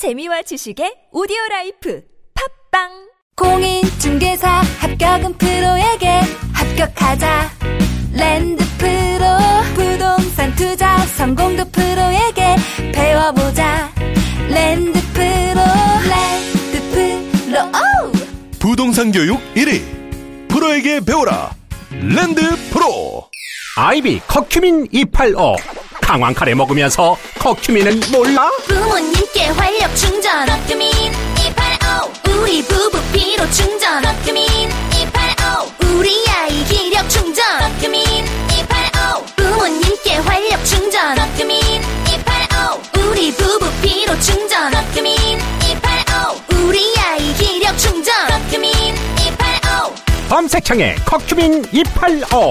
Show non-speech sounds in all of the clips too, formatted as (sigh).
재미와 지식의 오디오 라이프. 팟빵! 공인중개사 합격은 프로에게 합격하자. 랜드 프로 부동산 투자 성공도 프로에게 배워보자. 랜드 프로 랜드 프로. 오! 부동산 교육 1위. 프로에게 배워라. 랜드 프로. 아이비 커큐민 285 강황 카레 먹으면서 커큐민은 몰라? 부모님께 활력 충전. 커큐민 285 우리 부부 피로 충전. 커큐민 285 우리 아이 기력 충전. 커큐민 285 부모님께 활력 충전. 커큐민 285 우리 부부 피로 충전. 커큐민 285 우리 아이 기력 충전. 커큐민 285 검색창에 커큐민 285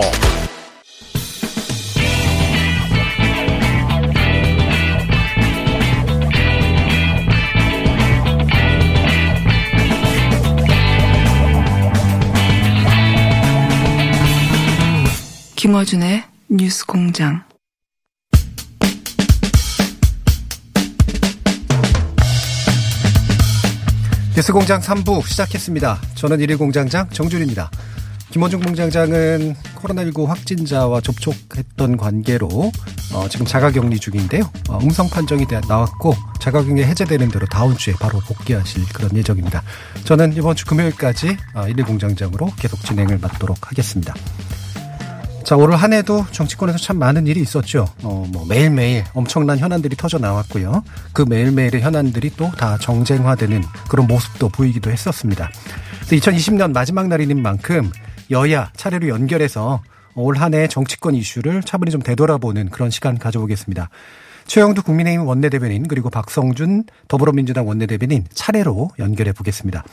김어준의 뉴스 공장. 뉴스 공장 3부 시작했습니다. 저는 일일 공장장 정준입니다. 김원중 공장장은 코로나19 확진자와 접촉했던 관계로 어, 지금 자가격리 중인데요. 어, 음성 판정이 나왔고 자가격리 해제되는 대로 다음 주에 바로 복귀하실 그런 예정입니다. 저는 이번 주 금요일까지 어, 일일 공장장으로 계속 진행을 맡도록 하겠습니다. 자, 올한 해도 정치권에서 참 많은 일이 있었죠. 어, 뭐, 매일매일 엄청난 현안들이 터져 나왔고요. 그 매일매일의 현안들이 또 다 정쟁화되는 그런 모습도 보이기도 했었습니다. 2020년 마지막 날인 만큼 여야 차례로 연결해서 올 한 해 정치권 이슈를 차분히 좀 되돌아보는 그런 시간 가져보겠습니다. 최영두 국민의힘 원내대변인 그리고 박성준 더불어민주당 원내대변인 차례로 연결해 보겠습니다.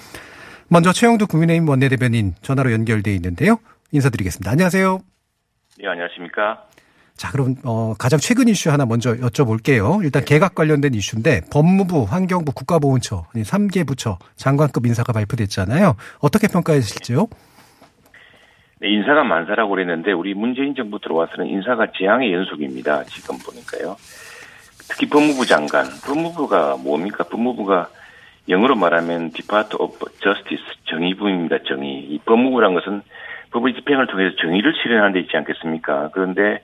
먼저 최영두 국민의힘 원내대변인 전화로 연결돼 있는데요. 인사드리겠습니다. 안녕하세요. 네, 안녕하십니까. 자, 그럼 어, 가장 최근 이슈 하나 먼저 여쭤볼게요. 일단 개각 관련된 이슈인데 법무부, 환경부, 국가보훈처 3개 부처 장관급 인사가 발표됐잖아요. 어떻게 평가하실지요? 네, 인사가 만사라고 그랬는데 우리 문재인 정부 들어와서는 인사가 재앙의 연속입니다. 지금 보니까요. 특히 법무부 장관, 법무부가 뭡니까? 법무부가 영어로 말하면 Department of Justice 정의부입니다. 정의. 이 법무부란 것은 법의 집행을 통해서 정의를 실현하는 데 있지 않겠습니까? 그런데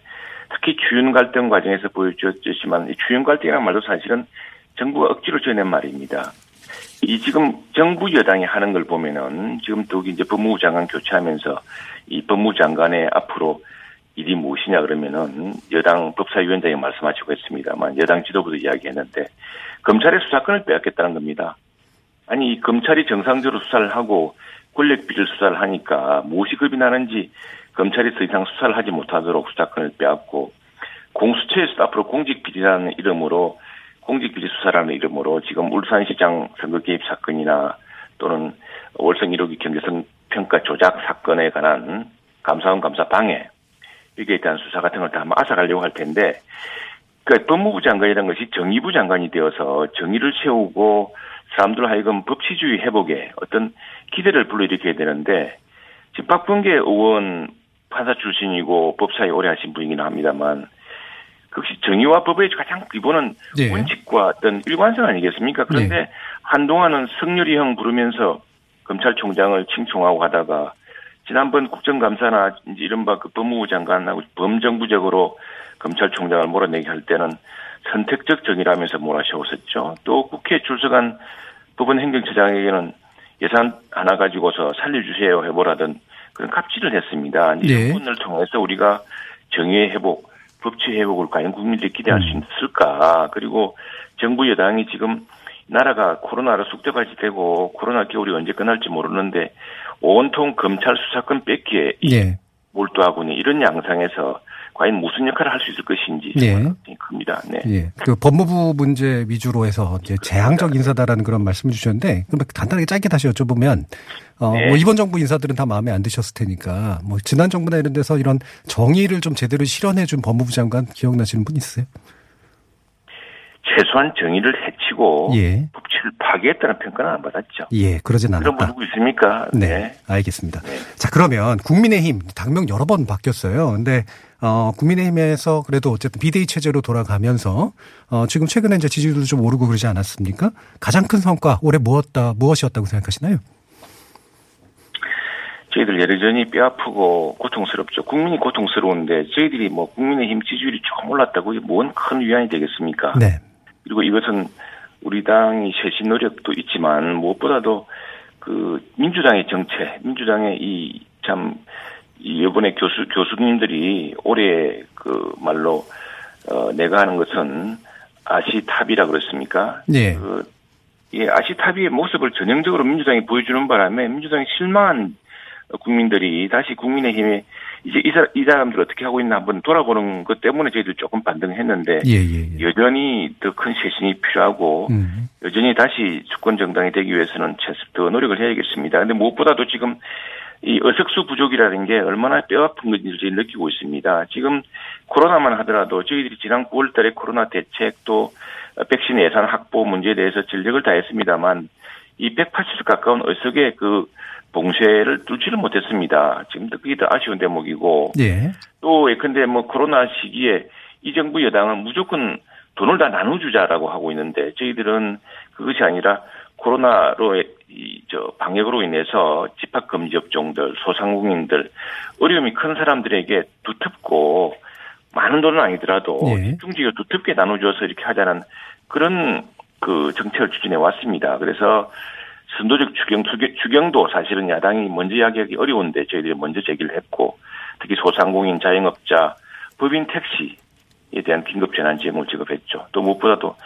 특히 주윤 갈등 과정에서 보여줬지만 이 주윤 갈등이라는 말도 사실은 정부가 억지로 지어낸 말입니다. 이 지금 정부 여당이 하는 걸 보면은 지금 또 이제 법무부 장관 교체하면서 이 법무부 장관의 앞으로 일이 무엇이냐 그러면은 여당 법사위원장이 말씀하시고 했습니다만 여당 지도부도 이야기했는데 검찰의 수사권을 빼앗겠다는 겁니다. 아니 검찰이 정상적으로 수사를 하고 권력 비리를 수사를 하니까 무엇이 급이 나는지 검찰이 더 이상 수사를 하지 못하도록 수사권을 빼앗고 공수처에서 앞으로 공직비리라는 이름으로 공직비리 수사라는 이름으로 지금 울산시장 선거 개입 사건이나 또는 월성 1호기 경제성 평가 조작 사건에 관한 감사원 감사 방해 여기에 대한 수사 같은 걸다 앗아가려고 할 텐데 그러니까 법무부 장관이라는 것이 정의부 장관이 되어서 정의를 세우고 사람들 하여금 법치주의 회복에 어떤 기대를 불러일으켜야 되는데 지금 박범계 의원 판사 출신이고 법사에 오래 하신 분이긴 합니다만 그것이 정의와 법의 가장 기본은 네. 원칙과 어떤 일관성 아니겠습니까? 그런데 네. 한동안은 성렬이 형 부르면서 검찰총장을 칭송하고 하다가 지난번 국정감사나 이른바 그 법무부 장관하고 범정부적으로 검찰총장을 몰아내게 할 때는 선택적 정의라면서 몰아세웠었죠. 또 국회 출석한 법원 행정처장에게는 예산 하나 가지고서 살려주세요 해보라던 그런 갑질을 했습니다. 네. 이 부분을 통해서 우리가 정의의 회복, 법치 회복을 과연 국민들이 기대할 수 있을까? 그리고 정부 여당이 지금 나라가 코로나로 쑥대밭이 되고 코로나 겨울이 언제 끝날지 모르는데 온통 검찰 수사권 뺏기에 예. 몰두하고 있는 이런 양상에서 과연 무슨 역할을 할 수 있을 것인지 네. 생각이 큽니다. 네. 예. 그 법무부 문제 위주로 해서 이제 재앙적 인사다라는 그런 말씀을 주셨는데 그럼 간단하게 짧게 다시 여쭤보면 어, 네. 뭐 이번 정부 인사들은 다 마음에 안 드셨을 테니까 뭐 지난 정부나 이런 데서 이런 정의를 좀 제대로 실현해 준 법무부 장관 기억나시는 분 있으세요? 최소한 정의를 해치고 예. 법치를 파괴했다는 평가는 안 받았죠. 예, 그러진 그런 분 않았다. 누구 있습니까? 네, 알겠습니다. 네. 자, 그러면 국민의힘 당명 여러 번 바뀌었어요. 근데 어 국민의힘에서 그래도 어쨌든 비대위 체제로 돌아가면서 어 지금 최근에 이제 지지율도 좀 오르고 그러지 않았습니까? 가장 큰 성과 올해 무엇다 무엇이었다고 생각하시나요? 저희들 여전히 뼈 아프고 고통스럽죠. 국민이 고통스러운데 저희들이 뭐 국민의힘 지지율이 조금 올랐다고 이게 뭔큰 위안이 되겠습니까? 네. 그리고 이것은 우리 당이 쇄신 노력도 있지만 무엇보다도 그 민주당의 정체, 민주당의 이참이 이번에 교수 교수님들이 올해 그 말로 어 내가 하는 것은 아시탑이라 그랬습니까? 예. 그 예, 아시타비의 모습을 전형적으로 민주당이 보여주는 바람에 민주당이 실망한 국민들이 다시 국민의힘에 이제 이, 사, 이 사람들 어떻게 하고 있나 한번 돌아보는 것 때문에 저희들 조금 반등했는데 예, 예, 예. 여전히 더 큰 쇄신이 필요하고 음. 여전히 다시 주권 정당이 되기 위해서는 더 노력을 해야겠습니다. 근데 무엇보다도 지금 이 의석수 부족이라는 게 얼마나 뼈아픈 건지를 저희 느끼고 있습니다. 지금 코로나만 하더라도 저희들이 지난 9월 달에 코로나 대책 또 백신 예산 확보 문제에 대해서 전력을 다했습니다만 이 180석 가까운 의석의 그 봉쇄를 뚫지를 못했습니다. 지금 그게 더 아쉬운 대목이고 예. 또 예컨대 뭐 코로나 시기에 이 정부 여당은 무조건 돈을 다 나눠주자라고 하고 있는데 저희들은 그것이 아니라 코로나로 이저 방역으로 인해서 집합 금지 업종들, 소상공인들 어려움이 큰 사람들에게 두텁고 많은 돈은 아니더라도 예. 집중적으로 두텁게 나눠줘서 이렇게 하자는 그런 그 정책을 추진해 왔습니다. 그래서 선도적 추경, 추경- 추경도 사실은 야당이 먼저 이야기하기 어려운데 저희들이 먼저 제기를 했고 특히 소상공인, 자영업자, 법인 택시에 대한 긴급 재난 지원을 지급했죠. 또 무엇보다도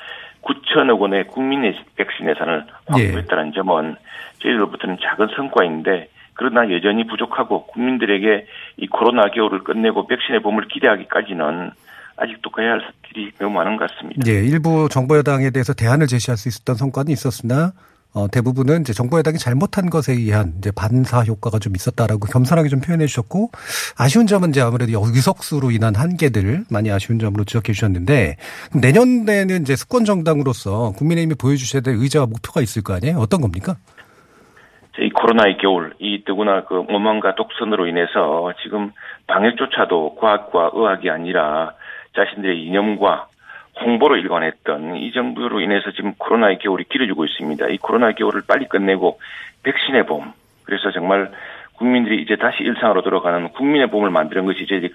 9천억 원의 국민의 백신 예산을 확보했다는 점은 저희들로부터는 작은 성과인데 그러나 여전히 부족하고 국민들에게 이 코로나 겨울을 끝내고 백신의 봄을 기대하기까지는 아직도 가야 할 길이 너무 많은 것 같습니다. 예, 일부 정부 여당에 대해서 대안을 제시할 수 있었던 성과는 있었으나 어, 대부분은 이제 정부 여당이 잘못한 것에 의한 이제 반사 효과가 좀 있었다라고 겸손하게 좀 표현해 주셨고 아쉬운 점은 이제 아무래도 의석수로 인한 한계들 많이 아쉬운 점으로 지적해 주셨는데 내년에는 이제 수권 정당으로서 국민의힘이 보여주셔야 될 의자와 목표가 있을 거 아니에요? 어떤 겁니까? 이 코로나의 겨울, 이 뜨구나 그 오만과 독선으로 인해서 지금 방역조차도 과학과 의학이 아니라 자신들의 이념과 홍보로 일관했던 이 정부로 인해서 지금 코로나의 겨울이 길어지고 있습니다. 이 코로나의 겨울을 빨리 끝내고 백신의 봄. 그래서 정말 국민들이 이제 다시 일상으로 돌아가는 국민의 봄을 만드는 것이 이제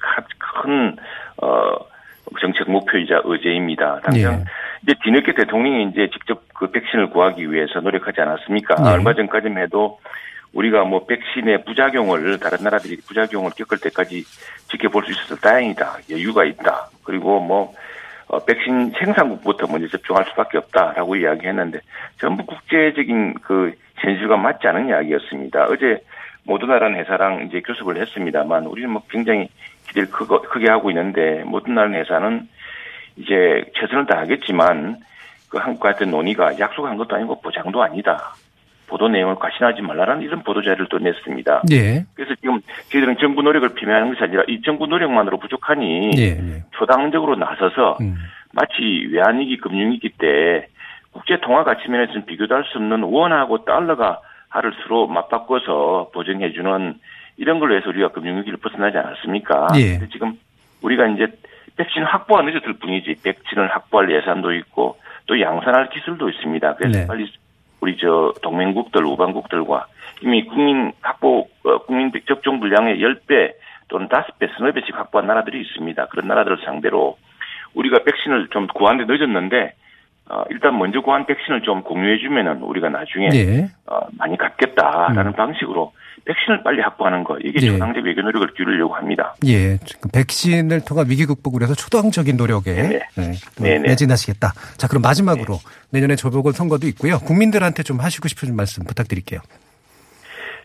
큰, 어, 정책 목표이자 의제입니다. 당장 예. 이제 뒤늦게 대통령이 이제 직접 그 백신을 구하기 위해서 노력하지 않았습니까? 네. 얼마 전까지만 해도 우리가 뭐 백신의 부작용을 다른 나라들이 부작용을 겪을 때까지 지켜볼 수 있어서 다행이다. 여유가 있다. 그리고 뭐 어, 백신 생산국부터 먼저 접종할 수밖에 없다라고 이야기했는데 전부 국제적인 그 현실과 맞지 않은 이야기였습니다. 어제 모더나라는 회사랑 이제 교섭을 했습니다만 우리는 뭐 굉장히 기대를 크고, 크게 하고 있는데 모더나라는 회사는 이제 최선을 다하겠지만 그 한국과 했던 논의가 약속한 것도 아니고 보장도 아니다. 보도 내용을 과신하지 말라라는 이런 보도 자료를 또 냈습니다. 예. 그래서 지금 저희들은 정부 노력을 비명하는 것이 아니라 이 정부 노력만으로 부족하니 예. 예. 초당적으로 나서서 음. 마치 외환위기 금융위기 때 국제 통화 가치 면에서는 비교도 할 수 없는 원하고 달러가 하를 서로 맞바꿔서 보증해주는 이런 걸로 해서 우리가 금융위기를 벗어나지 않았습니까? 예. 근데 지금 우리가 이제 백신 확보가 늦었을 뿐이지 백신을 확보할 예산도 있고 또 양산할 기술도 있습니다. 그래서 네. 빨리 우리 저 동맹국들, 우방국들과 이미 국민 확보, 어, 국민 접종 분량의 10배 또는 5배, 서너 배씩 확보한 나라들이 있습니다. 그런 나라들을 상대로 우리가 백신을 좀 구하는데 늦었는데 어, 일단 먼저 구한 백신을 좀 공유해 주면은 우리가 나중에 예. 어, 많이 갚겠다라는 방식으로 백신을 빨리 확보하는 거 이게 예. 초당적 외교 노력을 기울이려고 합니다. 예. 백신을 통한 위기 극복을 위해서 초당적인 노력에 네네. 네, 또 네네. 매진하시겠다. 자, 그럼 마지막으로 내년에 재보궐 선거도 있고요. 국민들한테 좀 하시고 싶은 말씀 부탁드릴게요.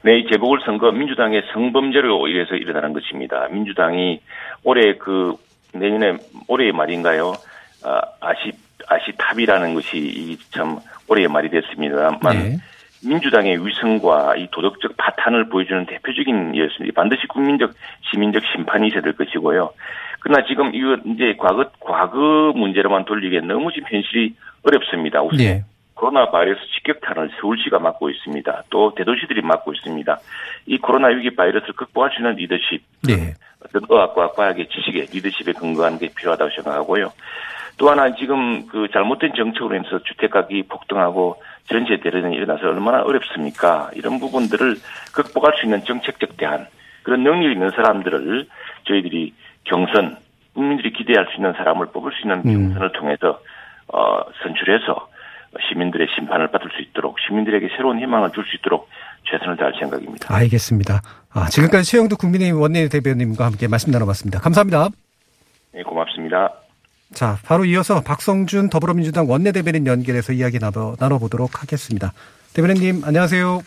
네, 이 재보궐선거 민주당의 성범죄로 인해서 일어나는 것입니다. 민주당이 올해 그 내년에 올해의 말인가요? 아, 아시 아시탑이라는 것이 이참 올해의 말이 됐습니다만 네. 민주당의 위성과 이 도덕적 파탄을 보여주는 대표적인 예였습니다. 반드시 국민적 시민적 심판이 있어야 될 것이고요. 그러나 지금 이거 이제 과거 과거 문제로만 돌리기엔 너무 지금 현실이 어렵습니다. 우선 예. 코로나 바이러스 직격탄을 서울시가 맡고 있습니다. 또 대도시들이 맡고 있습니다. 이 코로나 위기 바이러스를 극복할 수 있는 리더십, 네. 어떤 의학과 과학의 지식의 리더십에 근거한 게 필요하다고 생각하고요. 또 하나 지금 그 잘못된 정책으로 인해서 주택 가격이 폭등하고 전세 대란이 일어나서 얼마나 어렵습니까? 이런 부분들을 극복할 수 있는 정책적 대안, 그런 능력 있는 사람들을 저희들이 경선, 국민들이 기대할 수 있는 사람을 뽑을 수 있는 음. 경선을 통해서 어, 선출해서 시민들의 심판을 받을 수 있도록 시민들에게 새로운 희망을 줄 수 있도록 최선을 다할 생각입니다. 알겠습니다. 아, 지금까지 최영두 국민의힘 원내대변인과 함께 말씀 나눠봤습니다. 감사합니다. 네, 고맙습니다. 자, 바로 이어서 박성준 더불어민주당 원내대변인 연결해서 이야기 나눠, 나눠 보도록 하겠습니다. 대변인님, 안녕하세요.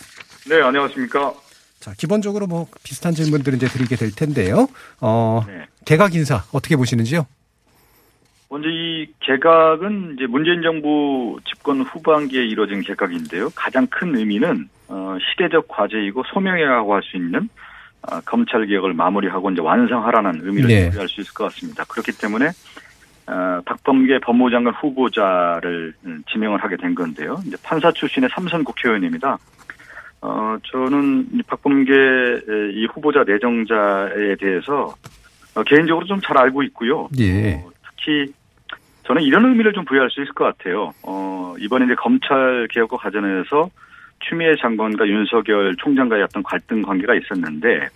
네, 안녕하십니까. 자, 기본적으로 뭐 비슷한 질문들을 이제 드리게 될 텐데요. 어, 네. 개각 인사 어떻게 보시는지요? 먼저 이 개각은 이제 문재인 정부 집권 후반기에 이루어진 개각인데요. 가장 큰 의미는 어, 시대적 과제이고 소명이라고 할 수 있는 어, 검찰 개혁을 마무리하고 이제 완성하라는 의미를 네. 부여할 수 있을 것 같습니다. 그렇기 때문에 어, 박범계 법무부 장관 후보자를 음, 지명을 하게 된 건데요. 이제 판사 출신의 삼선 국회의원입니다. 어, 저는 이 박범계 에, 이 후보자 내정자에 대해서 어, 개인적으로 좀 잘 알고 있고요. 예. 어, 특히 저는 이런 의미를 좀 부여할 수 있을 것 같아요. 어, 이번에 이제 검찰 개혁과 관련해서 추미애 장관과 윤석열 총장과의 어떤 갈등 관계가 있었는데,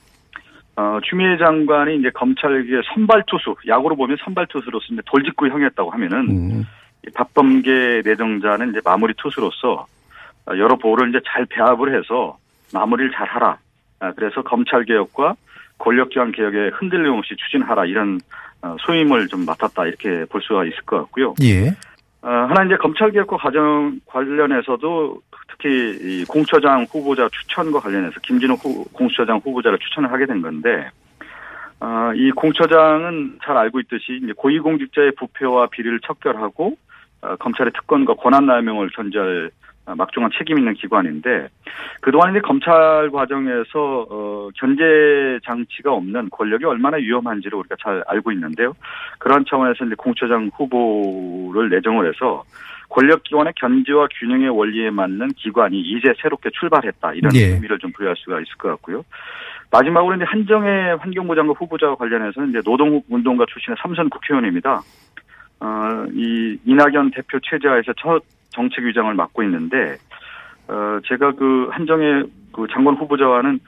어, 추미애 장관이 이제 검찰의 선발 투수, 야구로 보면 선발 투수로서 이제 돌직구 형이었다고 하면은, 음, 이 박범계 내정자는 이제 마무리 투수로서 어, 여러 보를 이제 잘 배합을 해서 마무리를 잘 하라. 아, 그래서 검찰 개혁과 권력기관 개혁에 흔들림 없이 추진하라 이런 어, 소임을 좀 맡았다 이렇게 볼 수가 있을 것 같고요. 예. 어, 하나 이제 검찰 개혁과 과정 관련해서도 특히 이 공처장 후보자 추천과 관련해서 김진호 후, 공수처장 후보자를 추천을 하게 된 건데 어, 이 공처장은 잘 알고 있듯이 이제 고위공직자의 부패와 비리를 척결하고 어, 검찰의 특권과 권한 남용을 견제할 어, 막중한 책임 있는 기관인데 그동안 이제 검찰 과정에서 어, 견제 장치가 없는 권력이 얼마나 위험한지를 우리가 잘 알고 있는데요. 그런 차원에서 이제 공처장 후보를 내정을 해서 권력기관의 견제와 균형의 원리에 맞는 기관이 이제 새롭게 출발했다 이런 예. 의미를 좀 부여할 수가 있을 것 같고요. 마지막으로 이제 한정의 환경부 장관 후보자와 관련해서는 이제 노동운동가 출신의 삼선 국회의원입니다. 어, 이 이낙연 대표 체제하에서 첫 정책 위장을 맡고 있는데 어, 제가 그 한정의 그 장관 후보자와는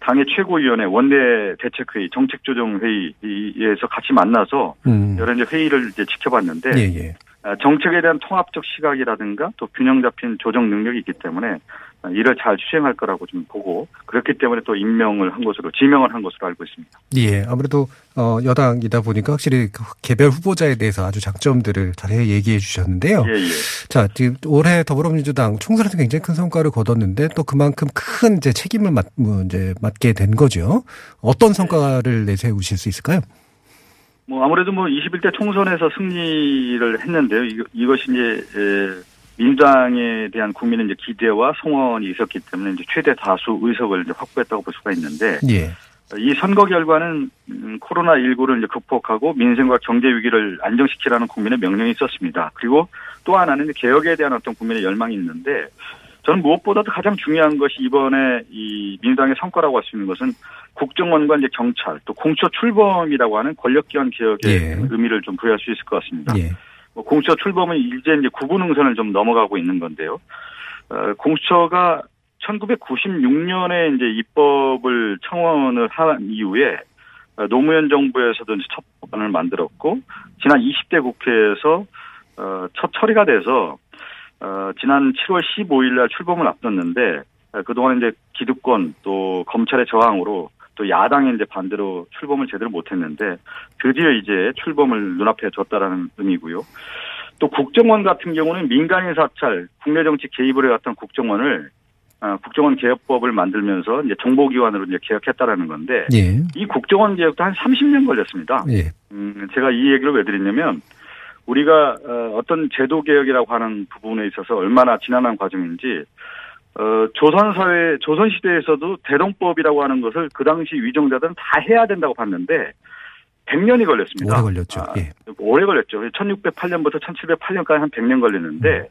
당의 최고위원회 원내 대책회의 정책조정회의에서 같이 만나서 음. 여러 이제 회의를 이제 지켜봤는데 예, 예. 아, 정책에 대한 통합적 시각이라든가 또 균형 잡힌 조정 능력이 있기 때문에 아, 이를 잘 수행할 거라고 좀 보고 그렇기 때문에 또 임명을 한 것으로 지명을 한 것으로 알고 있습니다. 예. 아무래도, 어, 여당이다 보니까 확실히 그 개별 후보자에 대해서 아주 장점들을 잘 얘기해 주셨는데요. 예, 예. 자, 지금 올해 더불어민주당 총선에서 굉장히 큰 성과를 거뒀는데 또 그만큼 큰 이제 책임을 맡, 뭐 이제 맡게 된 거죠. 어떤 성과를 내세우실 수 있을까요? 뭐 아무래도 뭐 21대 총선에서 승리를 했는데요. 이것이 이제 에, 민주당에 대한 국민의 이제 기대와 성원이 있었기 때문에 이제 최대 다수 의석을 이제 확보했다고 볼 수가 있는데 예. 이 선거 결과는 음, 코로나 19를 이제 극복하고 민생과 경제 위기를 안정시키라는 국민의 명령이 있었습니다. 그리고 또 하나는 개혁에 대한 어떤 국민의 열망이 있는데 저는 무엇보다도 가장 중요한 것이 이번에 이 민주당의 성과라고 할 수 있는 것은 국정원과 이제 경찰 또 공처 출범이라고 하는 권력기관 개혁의 예. 의미를 좀 부여할 수 있을 것 같습니다. 예. 뭐 공수처 출범은 이제 이제 구분응선을 좀 넘어가고 있는 건데요. 어, 공수처가 1996년에 이제 입법을 청원을 한 이후에 어, 노무현 정부에서도 첫 법안을 만들었고 지난 20대 국회에서 어, 첫 처리가 돼서 어, 지난 7월 15일 날 출범을 앞뒀는데 어, 그동안 이제 기득권 또 검찰의 저항으로 또 야당의 이제 반대로 출범을 제대로 못했는데 드디어 이제 출범을 눈앞에 뒀다라는 의미고요. 또 국정원 같은 경우는 민간인 사찰, 국내 정치 개입을 해왔던 국정원을 아, 국정원 개혁법을 만들면서 이제 정보기관으로 이제 개혁했다라는 건데 예. 이 국정원 개혁도 한 30년 걸렸습니다. 예. 음, 제가 이 얘기를 왜 드리냐면 우리가 어, 어떤 제도 개혁이라고 하는 부분에 있어서 얼마나 지난한 과정인지 어, 조선사회, 조선시대에서도 대동법이라고 하는 것을 그 당시 위정자들은 다 해야 된다고 봤는데 100년이 걸렸습니다. 오래 걸렸죠. 아, 예. 오래 걸렸죠. 1608년부터 1708년까지 한 100년 걸렸는데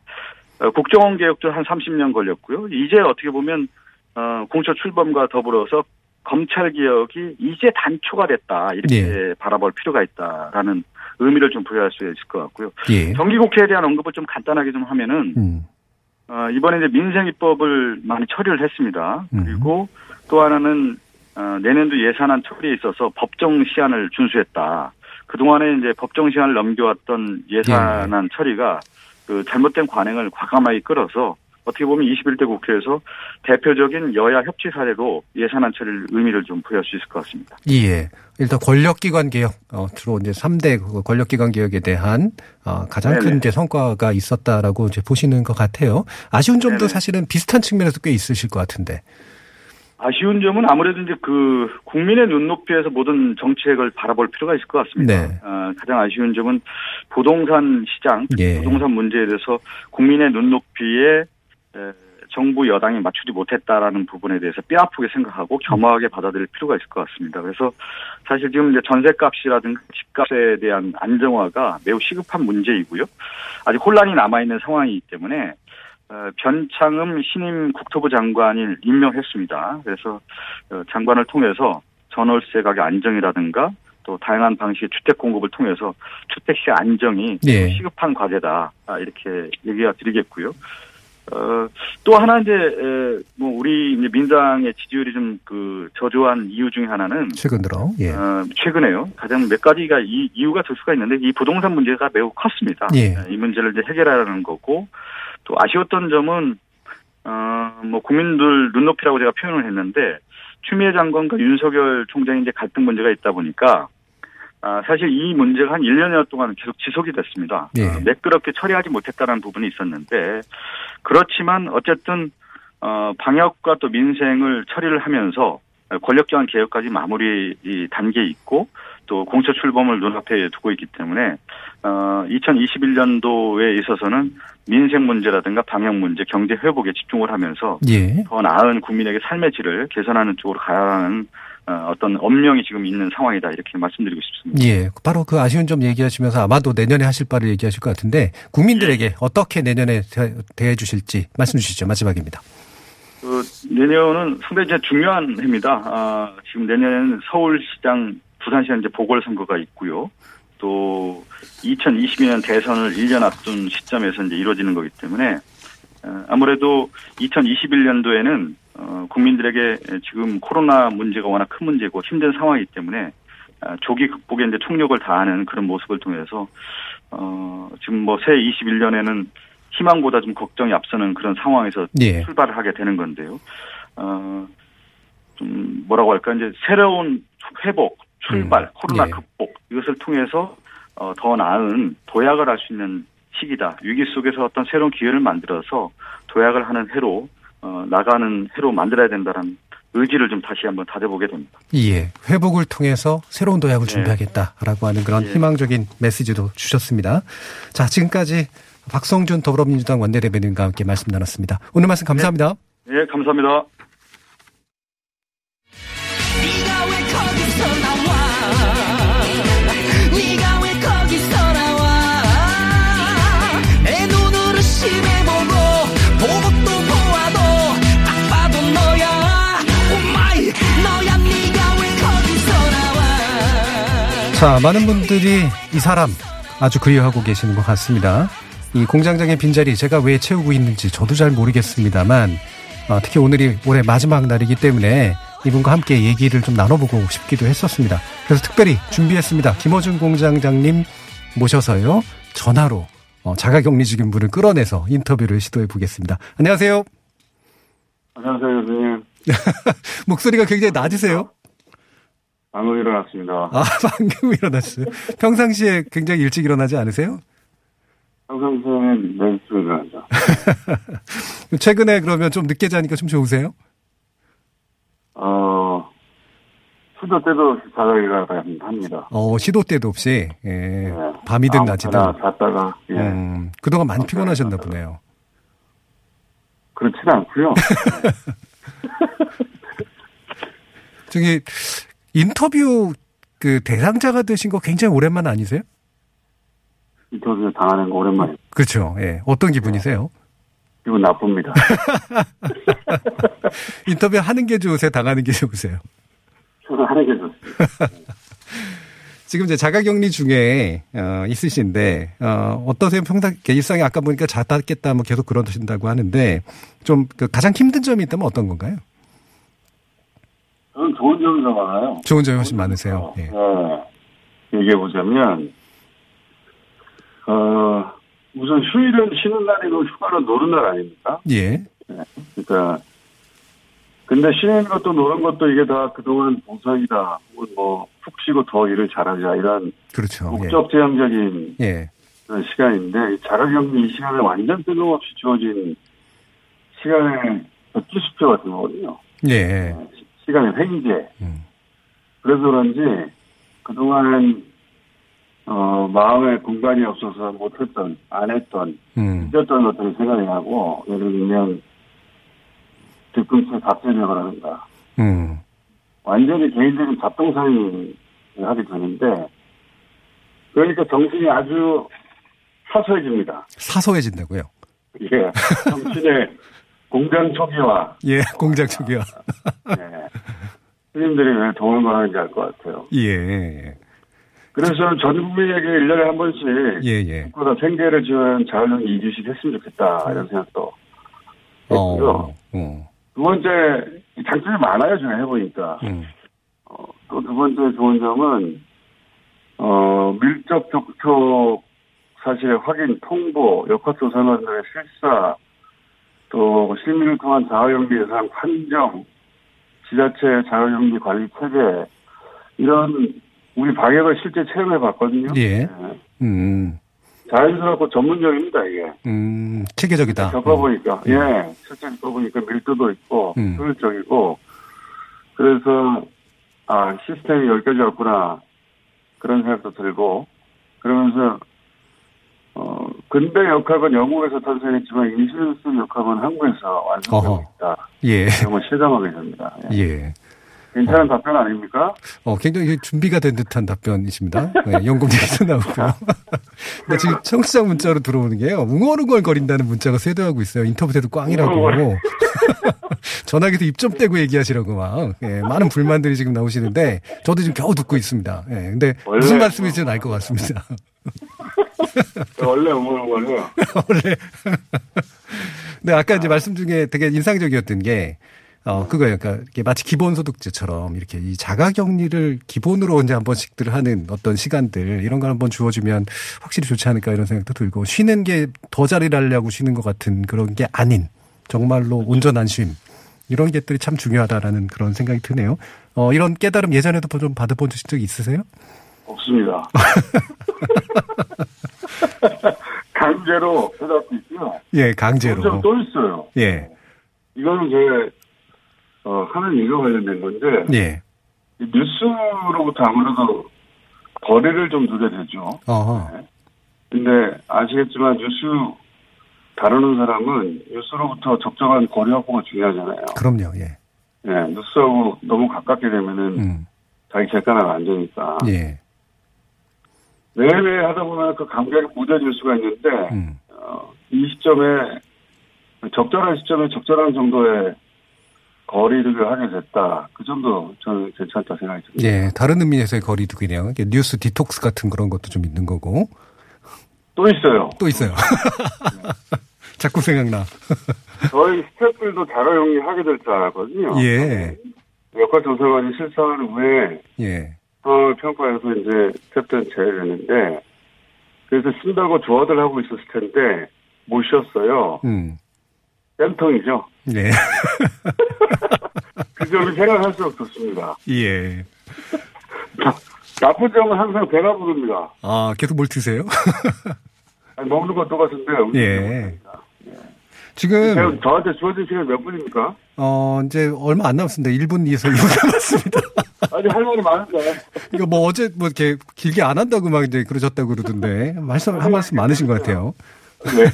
어, 국정원 개혁도 한 30년 걸렸고요. 이제 어떻게 보면 어, 공처 출범과 더불어서 검찰 개혁이 이제 단초가 됐다 이렇게 바라볼 필요가 있다라는 의미를 좀 부여할 수 있을 것 같고요. 예. 정기국회에 대한 언급을 좀 간단하게 좀 하면은 음. 어, 이번에 이제 민생 입법을 많이 처리를 했습니다. 음. 그리고 또 하나는 어, 내년도 예산안 처리에 있어서 법정 시한을 준수했다. 그동안에 이제 법정 시한을 넘겨왔던 예산안 처리가 그 잘못된 관행을 과감하게 끌어서 어떻게 보면 21대 국회에서 대표적인 여야 협치 사례로 예산안 처리를 의미를 좀 부여할 수 있을 것 같습니다. 예. 일단 권력기관 개혁, 어, 주로 이제 3대 권력기관 개혁에 대한 어, 가장 큰 네네. 이제 성과가 있었다라고 이제 보시는 것 같아요. 아쉬운 점도 네네. 사실은 비슷한 측면에서 꽤 있으실 것 같은데. 아쉬운 점은 아무래도 이제 그 국민의 눈높이에서 모든 정책을 바라볼 필요가 있을 것 같습니다. 네. 어, 가장 아쉬운 점은 부동산 시장, 예. 부동산 문제에 대해서 국민의 눈높이에 에, 정부 여당이 맞추지 못했다라는 부분에 대해서 뼈아프게 생각하고 겸허하게 받아들일 필요가 있을 것 같습니다. 그래서 사실 지금 이제 전세값이라든가 집값에 대한 안정화가 매우 시급한 문제이고요. 아직 혼란이 남아있는 상황이기 때문에 어, 변창흠 신임 국토부 장관을 임명했습니다. 그래서 어, 장관을 통해서 전월세 가격 안정이라든가 또 다양한 방식의 주택 공급을 통해서 주택 시 안정이 예. 시급한 과제다 아, 이렇게 얘기가 드리겠고요. 어, 또 하나 이제 에, 뭐 우리 이제 민당의 지지율이 좀 그 저조한 이유 중에 하나는 최근 들어. 예. 어, 최근에요. 가장 몇 가지가 이, 이유가 될 수가 있는데 이 부동산 문제가 매우 컸습니다. 예. 이 문제를 이제 해결하라는 거고 또 아쉬웠던 점은 어, 뭐 국민들 눈높이라고 제가 표현을 했는데 추미애 장관과 윤석열 총장이 이제 갈등 문제가 있다 보니까 아, 사실 이 문제가 한 1년여 동안 계속 지속이 됐습니다. 예. 어, 매끄럽게 처리하지 못했다는 부분이 있었는데 그렇지만 어쨌든 어, 방역과 또 민생을 처리를 하면서 권력기관 개혁까지 마무리 이 단계에 있고 또 공처 출범을 눈앞에 두고 있기 때문에 어, 2021년도에 있어서는 민생 문제라든가 방역 문제, 경제 회복에 집중을 하면서 예. 더 나은 국민에게 삶의 질을 개선하는 쪽으로 가야 하는 어, 어떤 엄령이 지금 있는 상황이다 이렇게 말씀드리고 싶습니다. 예. 바로 그 아쉬운 점 얘기하시면서 아마도 내년에 하실 바를 얘기하실 것 같은데 국민들에게 어떻게 내년에 대- 대해 주실지 말씀 주시죠. 마지막입니다. 그 내년은 상당히 이제 중요한 해입니다. 아, 지금 내년에는 서울시장, 부산시장 이제 보궐선거가 있고요. 또 2022년 대선을 1년 앞둔 시점에서 이제 이루어지는 거기 때문에 어, 아무래도 2021년도에는 어, 국민들에게 지금 코로나 문제가 워낙 큰 문제고 힘든 상황이기 때문에 아, 조기 극복에 이제 총력을 다하는 그런 모습을 통해서 어, 지금 뭐 새 21년에는 희망보다 좀 걱정이 앞서는 그런 상황에서 예. 출발을 하게 되는 건데요. 어, 좀 뭐라고 할까 이제 새로운 회복, 출발, 음, 코로나 예. 극복 이것을 통해서 어, 더 나은 도약을 할 수 있는 시기다. 위기 속에서 어떤 새로운 기회를 만들어서 도약을 하는 해로 어, 나가는 해로 만들어야 된다는 의지를 좀 다시 한번 다져보게 됩니다. 예. 회복을 통해서 새로운 도약을 네. 준비하겠다라고 하는 그런 예. 희망적인 메시지도 주셨습니다. 자, 지금까지 박성준 더불어민주당 원내대변인과 함께 말씀 나눴습니다. 오늘 말씀 감사합니다. 예, 감사합니다. 자, 많은 분들이 이 사람 아주 그리워하고 계시는 것 같습니다. 이 공장장의 빈자리 제가 왜 채우고 있는지 저도 잘 모르겠습니다만 어, 특히 오늘이 올해 마지막 날이기 때문에 이분과 함께 얘기를 좀 나눠보고 싶기도 했었습니다. 그래서 특별히 준비했습니다. 김호준 공장장님 모셔서요 전화로 어, 자가격리 중인 분을 끌어내서 인터뷰를 시도해 보겠습니다. 안녕하세요. 안녕하세요, 선생님. (laughs) 목소리가 굉장히 낮으세요. 방금 일어났습니다. 아 (laughs) 방금 일어났어요. 평상시에 굉장히 일찍 일어나지 않으세요? 평상시에는 매일쯤 일어나죠. (laughs) 최근에 그러면 좀 늦게 자니까 좀 좋으세요? 어, 수도 때도 없이 자다 일어나야 합니다. 어, 시도 때도 없이, 예, 네. 밤이든 낮이든. 잤다가, 예. 음, 그동안 많이 피곤하셨나 보네요. 그렇지는 않고요. (laughs) 저기, 인터뷰 그 대상자가 되신 거 굉장히 오랜만 아니세요? 인터뷰 당하는 거 오랜만에. 그렇죠. 예. 어떤 기분이세요? 기분 나쁩니다. (laughs) 인터뷰 하는 게 좋으세요? 당하는 게 좋으세요? 저는 하는 게 좋습니다. (laughs) 지금 이제 자가격리 중에 어, 있으신데 어, 어떠세요? 평상 일상에 아까 보니까 잦았겠다 뭐 계속 그러신다고 하는데 좀 그 가장 힘든 점이 있다면 어떤 건가요? 저는 좋은 점이 더 많아요. 좋은 점이 훨씬 많으세요. 예. 네. 얘기해 보자면, 어, 우선 휴일은 쉬는 날이고 휴가는 노는 날 아닙니까? 예. 그러니까, 근데 쉬는 것도 노는 것도 이게 다 그동안 보상이다. 혹은 뭐, 푹 쉬고 더 일을 잘하자. 이런 그렇죠. 목적지향적인 예. 그런 시간인데, 이 자가격리 이 시간에 완전 뜬금없이 주어진 시간에 쥐수표 같은 거거든요. 예. 시간의 횡재. 음. 그래서 그런지 그동안 어 마음에 공간이 없어서 못했던 안 했던 음. 잊었던 것들이 생각이 나고 예를 들면 뒤꿈치에 답변을 하는가 음. 완전히 개인적인 잡동사니 하게 되는데 그러니까 정신이 아주 사소해집니다. 사소해진다고요. 예, 정신의 (laughs) 공장 초기화. 예. 공장 초기화. 예. 스님들이 왜 도움을 하는지 알 것 같아요. 예. 그래서 저는 전 국민에게 1년에 한 번씩 예. 예. 보다 생계를 지원 자율형리 2주씩 했으면 좋겠다 이런 생각도 했고요. 어. 어. 두 번째 장점이 많아요 제가 해보니까 음. 또두 번째 좋은 점은 어 밀접 접촉 사실의 확인 통보 역학조사관들의 실사 또 시민을 통한 자율형리 예산 판정 지자체 자율형리 관리 체계 이런 우리 방역을 실제 체험해 봤거든요. 예. 음. 자연스럽고 전문적입니다 이게. 음. 체계적이다. 겪어보니까, 예, 실제 겪어보니까 밀도도 있고, 음. 효율적이고, 그래서, 아, 시스템이 여기까지였구나, 그런 생각도 들고, 그러면서, 어, 근대 역학은 영국에서 탄생했지만, 인슐슨 역학은 한국에서 완성되고. 있다. 예. 이런 걸 실감하게 됩니다. 예. 예. 괜찮은 답변 아닙니까? 어, 굉장히 준비가 된 듯한 답변이십니다. 네, 연금 얘기도 나오고요. 근데 (laughs) 지금 청취자 문자로 들어오는 게요. 웅얼웅얼 거린다는 문자가 쇄도하고 있어요. 인터뷰 때도 꽝이라고. (laughs) 전화기도 입좀 떼고 얘기하시라고 막. 예, 많은 불만들이 지금 나오시는데, 저도 지금 겨우 듣고 있습니다. 예, 근데 무슨 말씀인지는 알것 같습니다. (laughs) 원래 우물우물해요. (laughs) 원래. 근데 아까 이제 말씀 중에 되게 인상적이었던 게, 어, 그거예요. 그러니까 이게 마치 기본소득제처럼 이렇게 이 자가격리를 기본으로 이제 한 번씩들 하는 어떤 시간들 이런 걸 한번 주어주면 확실히 좋지 않을까 이런 생각도 들고 쉬는 게더 잘일하려고 쉬는 것 같은 그런 게 아닌 정말로 온전한 쉼 이런 것들이 참 중요하다라는 그런 생각이 드네요. 어, 이런 깨달음 예전에도 좀 받아본 적 있으세요? 없습니다. (laughs) 강제로 해답도 있고요. 예, 강제로. 또 있어요. 예, 이거는 제, 어, 하는 일과 관련된 건데, 예. 이 뉴스로부터 아무래도 거리를 좀 두게 되죠. 어허. 근데 아시겠지만 뉴스 다루는 사람은 뉴스로부터 적정한 거리 확보가 중요하잖아요. 그럼요, 예. 예, 뉴스하고 너무 가깝게 되면은 음, 자기 객관화가 안 되니까. 예. 매일매일 하다 보면 그 감각이 무뎌질 수가 있는데, 음. 어, 이 시점에 적절한 시점에 적절한 정도의 거리를 하게 됐다. 그 정도 저는 괜찮다 생각이 듭니다. 예, 다른 의미에서의 거리두기네요. 뉴스 디톡스 같은 그런 것도 좀 있는 거고. 또 있어요. 또 있어요. (laughs) 자꾸 생각나. (laughs) 저희 스태프들도 자가격리 하게 될 줄 알았거든요. 예, 역할 조사관이 실사하는 후에 예. 상황을 평가해서 이제 스태프들은 제외되는데 그래서 쉰다고 조화들 하고 있었을 텐데 못 쉬었어요. 음, 쌤통이죠. 예. (laughs) 그 점이 생각할수록 좋습니다. 예. (laughs) 나쁜 점은 항상 배가 부릅니다. 아, 계속 뭘 드세요? 아니, 먹는 건 똑같은데 예. 지금, 형, 저한테 주어진 시간 몇 분입니까? 어, 이제 얼마 안 남았습니다. 1분 이에서 2분 남았습니다. 아니 할 말이 많은데 이거 뭐 어제 뭐 이렇게 길게 안 한다고 막 이제 그러셨다고 그러던데. 말씀, 한 말씀 많으신 것 같아요. 네.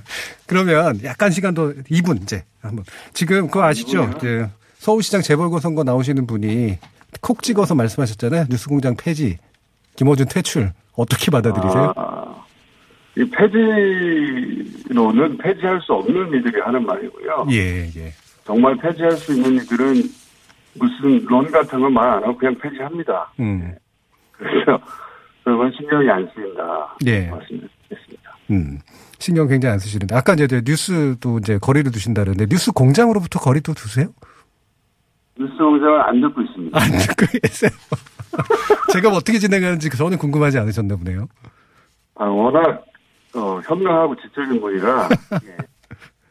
(laughs) 그러면 약간 시간도 2분 이제 한번. 지금 그거 아시죠? 이제 서울시장 재벌거 선거 나오시는 분이 콕 찍어서 말씀하셨잖아요. 뉴스공장 폐지, 김어준 퇴출. 어떻게 받아들이세요? 아, 이 폐지로는 폐지할 수 없는 이들이 하는 말이고요. 예, 예. 정말 폐지할 수 있는 이들은 무슨 론 같은 건 말 안 하고 그냥 폐지합니다. 음. 그래서 그건 신경이 안 쓰인다. 예. 말씀드리겠습니다. 음. 신경 굉장히 안 쓰시는데 아까 이제 뉴스도 이제 거리를 두신다는데 뉴스 공장으로부터 거리도 두세요? 뉴스 공장은 안 듣고 있습니다. 안 듣고 계세요. (laughs) 제가 뭐 어떻게 진행하는지 전혀 궁금하지 않으셨나 보네요. 아, 워낙 어, 현명하고 지적인 분이라 (laughs) 예.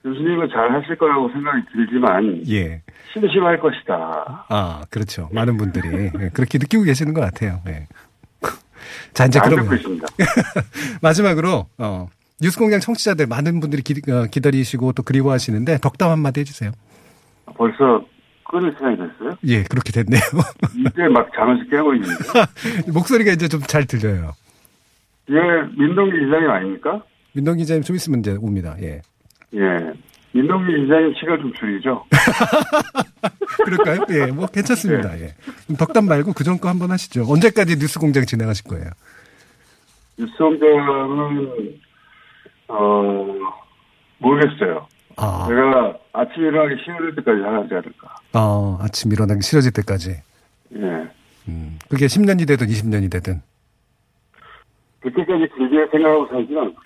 교수님은 잘 하실 거라고 생각이 들지만 예. 심심할 것이다. 아, 그렇죠. 많은 분들이 예, 그렇게 느끼고 계시는 것 같아요. 예. (laughs) 자, 이제 그러면. (laughs) 마지막으로 어, 뉴스공장 청취자들 많은 분들이 기, 다리시고 또 그리워하시는데 덕담 한마디 해주세요. 벌써 끊을 시간이 됐어요? 예, 그렇게 됐네요. 이제 막 잠에서 깨고 있는데. 목소리가 이제 좀 잘 들려요. 예, 민동기 이장님 아닙니까? 민동 기자님 좀 있으면 이제 옵니다. 예. 예. 민동기 이장님 시간 좀 줄이죠. (laughs) 그럴까요? 예, 뭐 괜찮습니다. 예. 덕담 말고 그전 거 한번 하시죠. 언제까지 뉴스 공장 진행하실 거예요? 뉴스 공장은, 어, 모르겠어요. 아, 제가 아침 일어나기 싫을 때까지 하지 않을까. 어, 아침 일어나기 싫어질 때까지. 예. 음, 그게 10년이 되든 20년이 되든. 그때까지 길게 생각하고 살지는. (laughs)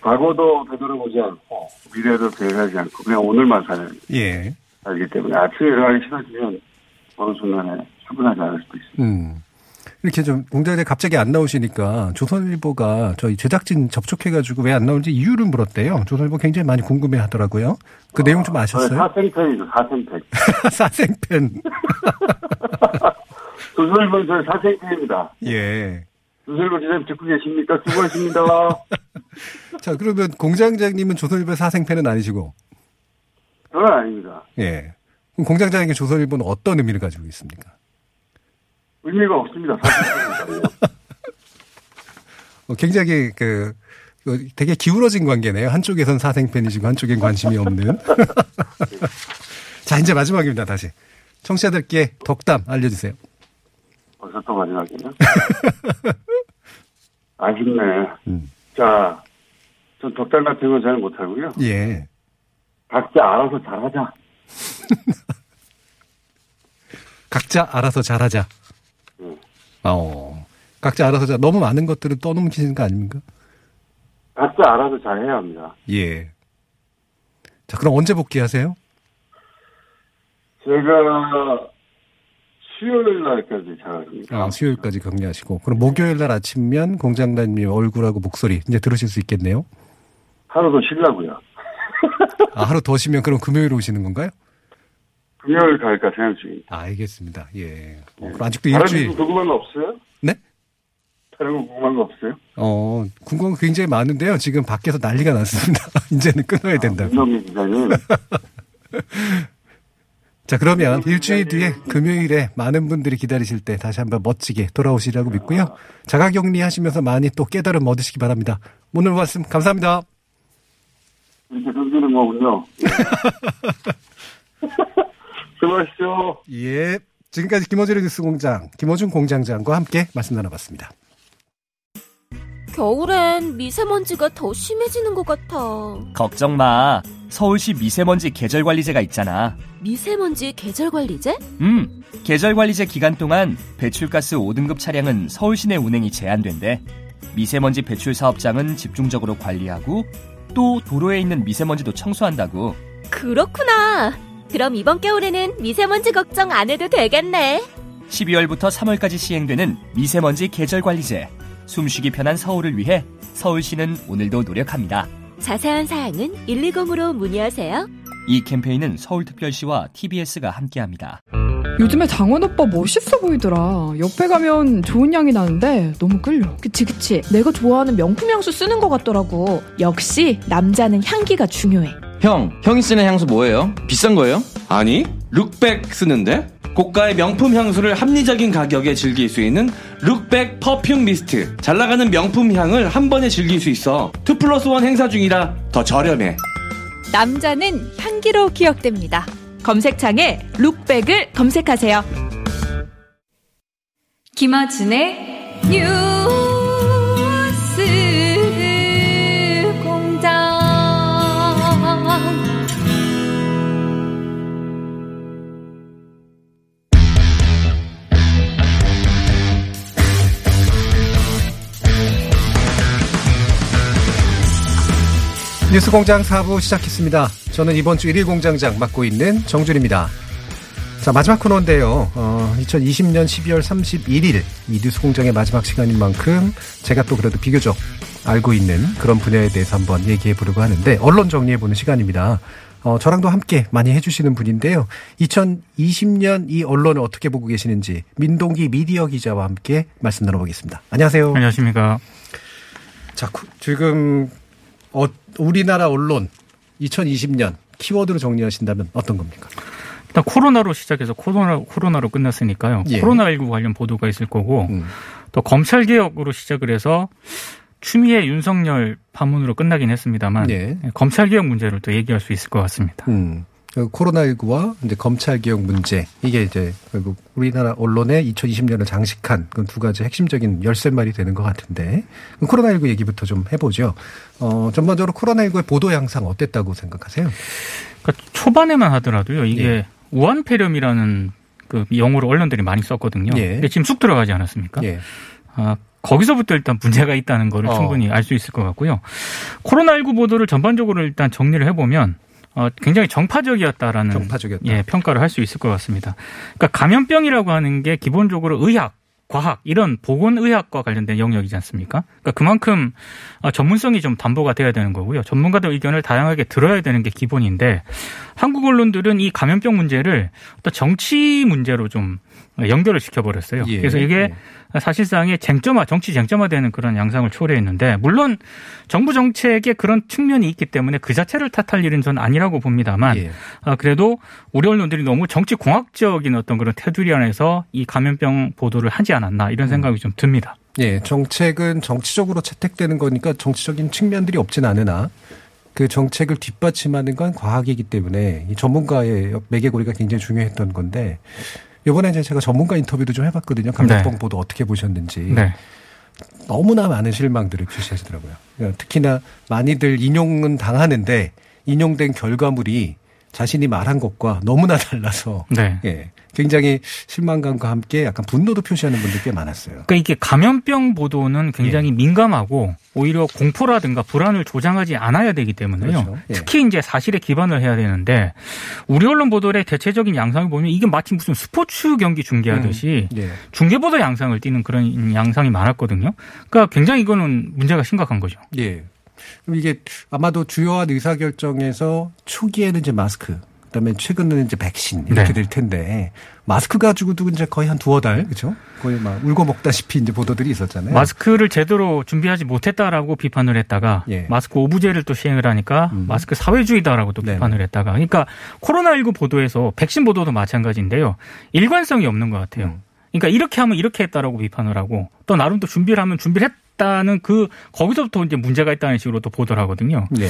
과거도 되돌아보지 않고, 미래도 계획하지 않고, 그냥 오늘만 사는, 예. 살기 때문에 아침에 일어나기 싫어지면 어느 순간에 출근하지 않을 수도 있습니다. 음. 이렇게 좀 공장에 갑자기 안 나오시니까 조선일보가 저희 제작진 접촉해가지고 왜 안 나오는지 이유를 물었대요. 조선일보 굉장히 많이 궁금해 하더라고요. 그 내용 좀 아셨어요? 사생팬이죠, 사생팬. (laughs) 사생팬. (laughs) 저희 사생팬입니다. 예. 조선일보 기자님 듣고 계십니까? 수고하십니다. (laughs) 자, 그러면 공장장님은 조선일보 사생팬은 아니시고, 그건 아닙니다. 예. 그럼 공장장에게 조선일보는 어떤 의미를 가지고 있습니까? 의미가 없습니다. 어, 굉장히 그, 그 되게 기울어진 관계네요. 한쪽에선 사생팬이시고 한쪽엔 관심이 없는. (laughs) 자, 이제 마지막입니다, 다시. 청취자들께 덕담 알려주세요. 벌써 또 마지막이네요. (laughs) 아쉽네. 음. 자, 전 덕담 같은 거잘 못하고요. 예. 각자 알아서 잘하자. (laughs) 각자 알아서 잘하자. 음. 어. 각자 알아서 잘, 너무 많은 것들을 떠넘기시는 거 아닙니까? 각자 알아서 잘해야 합니다. 예. 자, 그럼 언제 복귀하세요? 제가 수요일 날까지 잘합니다. 아, 수요일까지 격리하시고. 그럼 목요일 날 아침면 공장장님 얼굴하고 목소리 이제 들으실 수 있겠네요? 하루 더 쉬려고요. (laughs) 아, 하루 더 쉬면 그럼 금요일 오시는 건가요? 금요일 갈까 생각 중입니다. 아, 알겠습니다. 예. 어, 그럼 아직도 다른 일주일. 거 궁금한 거 없어요? 네? 다른 거 궁금한 거 없어요? 어, 궁금한 거 굉장히 많은데요. 지금 밖에서 난리가 났습니다. (laughs) 이제는 끊어야 된다고. 민동기 기자님. (laughs) 자, 그러면 일주일 뒤에 금요일에 많은 분들이 기다리실 때 다시 한번 멋지게 돌아오시라고 믿고요. 자가 격리 하시면서 많이 또 깨달음 얻으시기 바랍니다. 오늘 말씀 감사합니다. 이렇게 던지는 거군요. (laughs) 수고하십시오. 예. 지금까지 김어준의 뉴스 공장, 김어준 공장장과 함께 말씀 나눠봤습니다. 겨울엔 미세먼지가 더 심해지는 것 같아. 걱정 마. 서울시 미세먼지 계절관리제가 있잖아. 미세먼지 계절관리제? 음, 계절관리제 기간 동안 배출가스 5등급 차량은 서울시 내 운행이 제한된대. 미세먼지 배출 사업장은 집중적으로 관리하고 또 도로에 있는 미세먼지도 청소한다고. 그렇구나. 그럼 이번 겨울에는 미세먼지 걱정 안 해도 되겠네. 12월부터 3월까지 시행되는 미세먼지 계절관리제. 숨쉬기 편한 서울을 위해 서울시는 오늘도 노력합니다. 자세한 사항은 120으로 문의하세요. 이 캠페인은 서울특별시와 TBS가 함께합니다. 요즘에 장원 오빠 멋있어 보이더라. 옆에 가면 좋은 향이 나는데 너무 끌려. 그치 그치 내가 좋아하는 명품 향수 쓰는 것 같더라고 역시 남자는 향기가 중요해 형, 형이 쓰는 향수 뭐예요? 비싼 거예요? 아니, 룩백 쓰는데? 고가의 명품 향수를 합리적인 가격에 즐길 수 있는 룩백 perfume mist. 잘 나가는 명품 향을 한 번에 즐길 수 있어. 2 플러스 1 행사 중이라 더 저렴해. 남자는 향기로 기억됩니다 검색창에 룩백을 검색하세요 김어준의 뉴 뉴스공장 4부 시작했습니다. 저는 이번 주 1일 공장장 맡고 있는 정준입니다. 자, 마지막 코너인데요. 어, 2020년 12월 31일 이 뉴스공장의 마지막 시간인 만큼 제가 또 그래도 비교적 알고 있는 그런 분야에 대해서 한번 얘기해 보려고 하는데 언론 정리해 보는 시간입니다. 어, 저랑도 함께 많이 해주시는 분인데요. 2020년 이 언론을 어떻게 보고 계시는지 민동기 미디어 기자와 함께 말씀 나눠보겠습니다. 안녕하세요. 안녕하십니까. 자, 구- 지금 어, 우리나라 언론 2020년 키워드로 정리하신다면 어떤 겁니까? 일단 코로나로 시작해서 코로나, 코로나로 끝났으니까요. 예. 음. 코로나19 관련 보도가 있을 거고, 또 검찰 개혁으로 시작을 해서 추미애 윤석열 파문으로 끝나긴 했습니다만, 예. 검찰 개혁 문제를 또 얘기할 수 있을 것 같습니다. 음. 그 코로나19와 이제 검찰 개혁 문제 이게 이제 결국 우리나라 언론의 2020년을 장식한 그 두 가지 핵심적인 열쇠말이 되는 것 같은데 그럼 코로나19 얘기부터 좀 해보죠. 어, 전반적으로 코로나19의 보도 양상 어땠다고 생각하세요? 그러니까 초반에만 하더라도요, 이게 예. 우한폐렴이라는 그 영어로 언론들이 많이 썼거든요. 예. 근데 지금 쑥 들어가지 않았습니까? 예. 아, 거기서부터 일단 문제가 있다는 거를 어. 충분히 알수 있을 것 같고요. 코로나19 보도를 전반적으로 일단 정리를 해보면 어, 굉장히 정파적이었다라는 정파적이었다. 예, 평가를 할 수 있을 것 같습니다. 그러니까 감염병이라고 하는 게 기본적으로 의학, 과학 이런 보건 의학과 관련된 영역이지 않습니까? 그러니까 그만큼 어, 전문성이 좀 담보가 돼야 되는 거고요. 전문가들 의견을 다양하게 들어야 되는 게 기본인데 한국 언론들은 이 감염병 문제를 또 정치 문제로 좀 연결을 시켜버렸어요. 예. 그래서 이게 사실상의 쟁점화, 정치 쟁점화되는 그런 양상을 초래했는데 물론 정부 정책에 그런 측면이 있기 때문에 그 자체를 탓할 일은 전 아니라고 봅니다만 예. 아, 그래도 우리 언론들이 너무 정치 공학적인 어떤 그런 테두리 안에서 이 감염병 보도를 하지 않았나 이런 생각이 좀 듭니다. 예, 정책은 정치적으로 채택되는 거니까 정치적인 측면들이 없진 않으나 그 정책을 뒷받침하는 건 과학이기 때문에 이 전문가의 매개고리가 굉장히 중요했던 건데 이번에 이제 제가 전문가 인터뷰도 좀 해봤거든요. 감염병 네. 보도 어떻게 보셨는지. 네. 너무나 많은 실망들을 표시하시더라고요. 그러니까 특히나 많이들 인용은 당하는데 인용된 결과물이 자신이 말한 것과 너무나 달라서 네. 예, 굉장히 실망감과 함께 약간 분노도 표시하는 분들 꽤 많았어요. 그러니까 이게 감염병 보도는 굉장히 예. 민감하고 오히려 공포라든가 불안을 조장하지 않아야 되기 때문에요. 그렇죠. 예. 특히 이제 사실에 기반을 해야 되는데 우리 언론 보도의 대체적인 양상을 보면 이게 마치 무슨 스포츠 경기 중계하듯이 예. 중계 보도 양상을 띠는 그런 양상이 많았거든요. 그러니까 굉장히 이거는 문제가 심각한 거죠. 예. 그럼 이게 아마도 주요한 의사결정에서 초기에는 이제 마스크, 그다음에 최근에는 이제 백신 이렇게 네. 될 텐데 마스크 가지고도 이제 거의 한 두어 달, 그렇죠? 거의 막 울고 먹다시피 이제 보도들이 있었잖아요. 마스크를 제대로 준비하지 못했다라고 비판을 했다가 예. 음. 마스크 오부제를 또 시행을 하니까 마스크 사회주의다라고 또. 비판을 했다가 그러니까 코로나19 보도에서 백신 보도도 마찬가지인데요. 일관성이 없는 것 같아요. 음. 그러니까 이렇게 하면 이렇게 했다라고 비판을 하고 또 나름 또 준비를 하면 준비를 했 다는 그 거기서부터 이제 문제가 있다는 식으로 또 보도를 하거든요. 네.